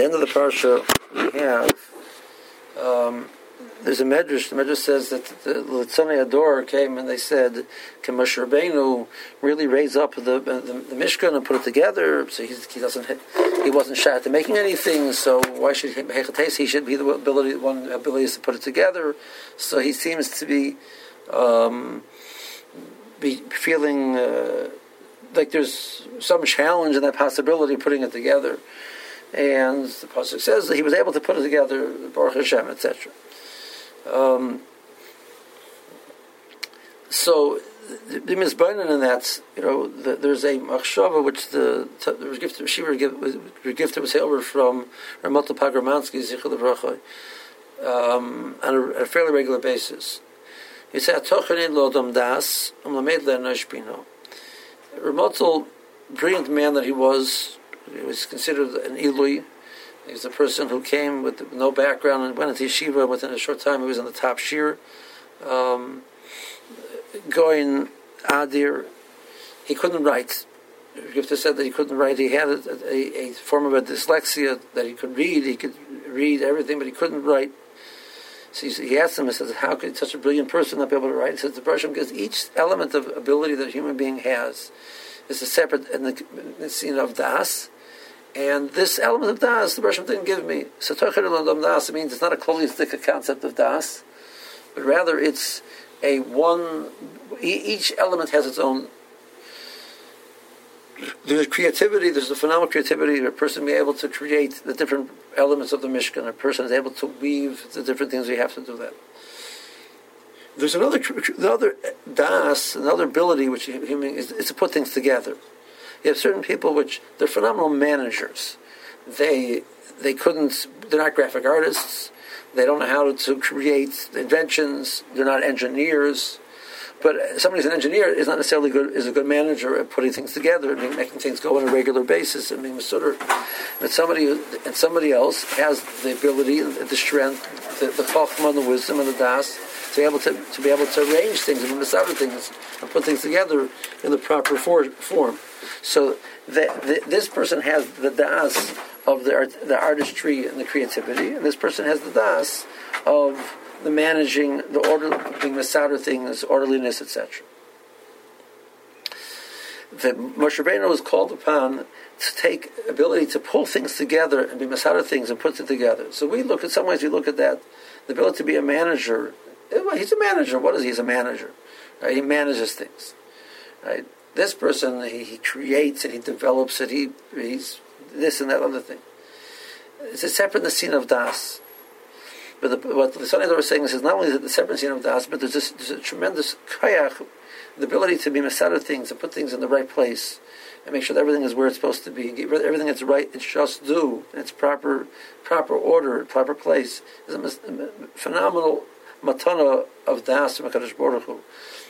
the end of the parsha, we have um, there's a medrash. The medrash says that the Litzonei Ador came and they said, "Can Moshe Rabbeinu really raise up the, the, the Mishkan and put it together?" So he doesn't. He wasn't shy to making anything. So why should he? He should be the ability. One ability to put it together. So he seems to be um, be feeling uh, like there's some challenge in that possibility of putting it together. And the pasuk says that he was able to put it together, Baruch Hashem, etc. Um, so the, the misburden in that, you know, the, there's a machshava which the was gifted Shiva was gifted was over from Ramotel Pogramansky Zichel um, on a, a, fairly regular basis. He said, "Tochanin lodam das umlamed le'nashbino." Ramotel, brilliant man that he was, he was considered an ilui he was a person who came with no background and went into yeshiva. Within a short time, he was in the top shiur. Um, going Adir, he couldn't write. Gifter said that he couldn't write. He had a, a, a, form of a dyslexia that he could read. He could read everything, but he couldn't write. So he, asked him, he says, how could such a brilliant person not be able to write? He says, the Bershom, because each element of ability that a human being has is a separate in the, the scene of das, and this element of das, the Bershom didn't give me. So das means it's not a holistic concept of das, but rather it's a one. Each element has its own. There's creativity. There's a phenomenal creativity. A person be able to create the different elements of the Mishkan. A person is able to weave the different things we have to do that. There's another, another das, another ability which human is, is to put things together. You have certain people which they're phenomenal managers. They they couldn't. They're not graphic artists. They don't know how to create inventions. They're not engineers. But somebody who's an engineer is not necessarily good. Is a good manager at putting things together and making things go on a regular basis and being masudder. But somebody and somebody else has the ability, the strength, the, the chachma, the wisdom, and the das to be able to, to be able to arrange things and other things and put things together in the proper for, form. So the, the, this person has the das of the, art, the artistry and the creativity, and this person has the das of the managing, the order, being the things, orderliness, etc. The Moshe Rabbeinu was called upon to take ability to pull things together and be masada things and put it together. So we look at some ways we look at that the ability to be a manager. Eh, he's a manager. What is he? He's a manager. Right? He manages things. Right? This person, he, he creates and he develops it. He he's this and that other thing. It's a separate the scene of das. But the, what the Sonny was saying is not only is it the scene of das, but there's, this, there's a tremendous kayach, the ability to be masada things, to put things in the right place, and make sure that everything is where it's supposed to be. Everything that's right, it's just due, in its proper proper order, proper place. It's a phenomenal matana of das from Hakadosh Baruch Hu,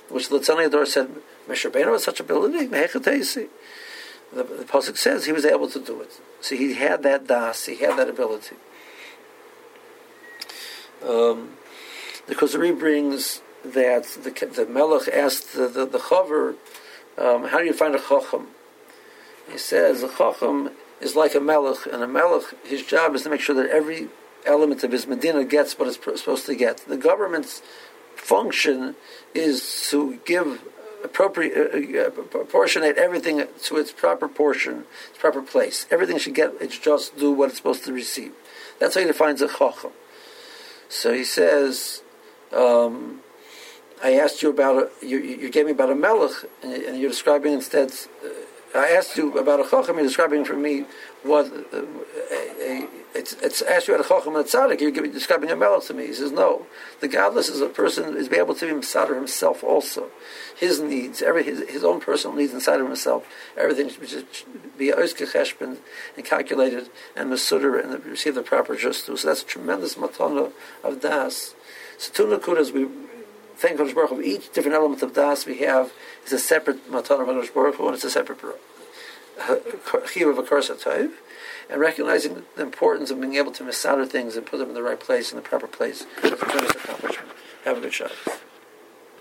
which the Tzani Ador said Moshe Rabbeinu has such ability. The, the pasuk says he was able to do it. So he had that das. He had that ability. Um, the Kuzari brings that the, the Melech asked the, the, the um, how do you find a Chacham? He says, a Chacham is like a Melech, and a Melech, his job is to make sure that every element of his Medina gets what it's supposed to get. The government's function is to give appropriate, uh, uh, proportionate everything to its proper portion, its proper place. Everything should get, it's just do what it's supposed to receive. That's how he defines a chacham. So he says, um, I asked you about a, you, you gave me about a melech, and you're describing instead. Uh, I asked you about a chacham. You're describing for me what uh, a, a, it's, it's asked you about a chacham and tzaddik. You're describing a melech to me. He says no. The godless is a person is be able to be misader himself also. His needs, every his, his own personal needs inside of himself. Everything should be oiske and calculated and masuder and receive the proper justice. So that's a tremendous matana of das. So two nakudas we thank Kodesh Baruch Hu, each different element of das we have is a separate matana of Kodesh Baruch Hu, and it's a separate chiv of a korsa and recognizing the importance of being able to misader things and put them in the right place, in the proper place, for tremendous accomplishment. Have a good shot.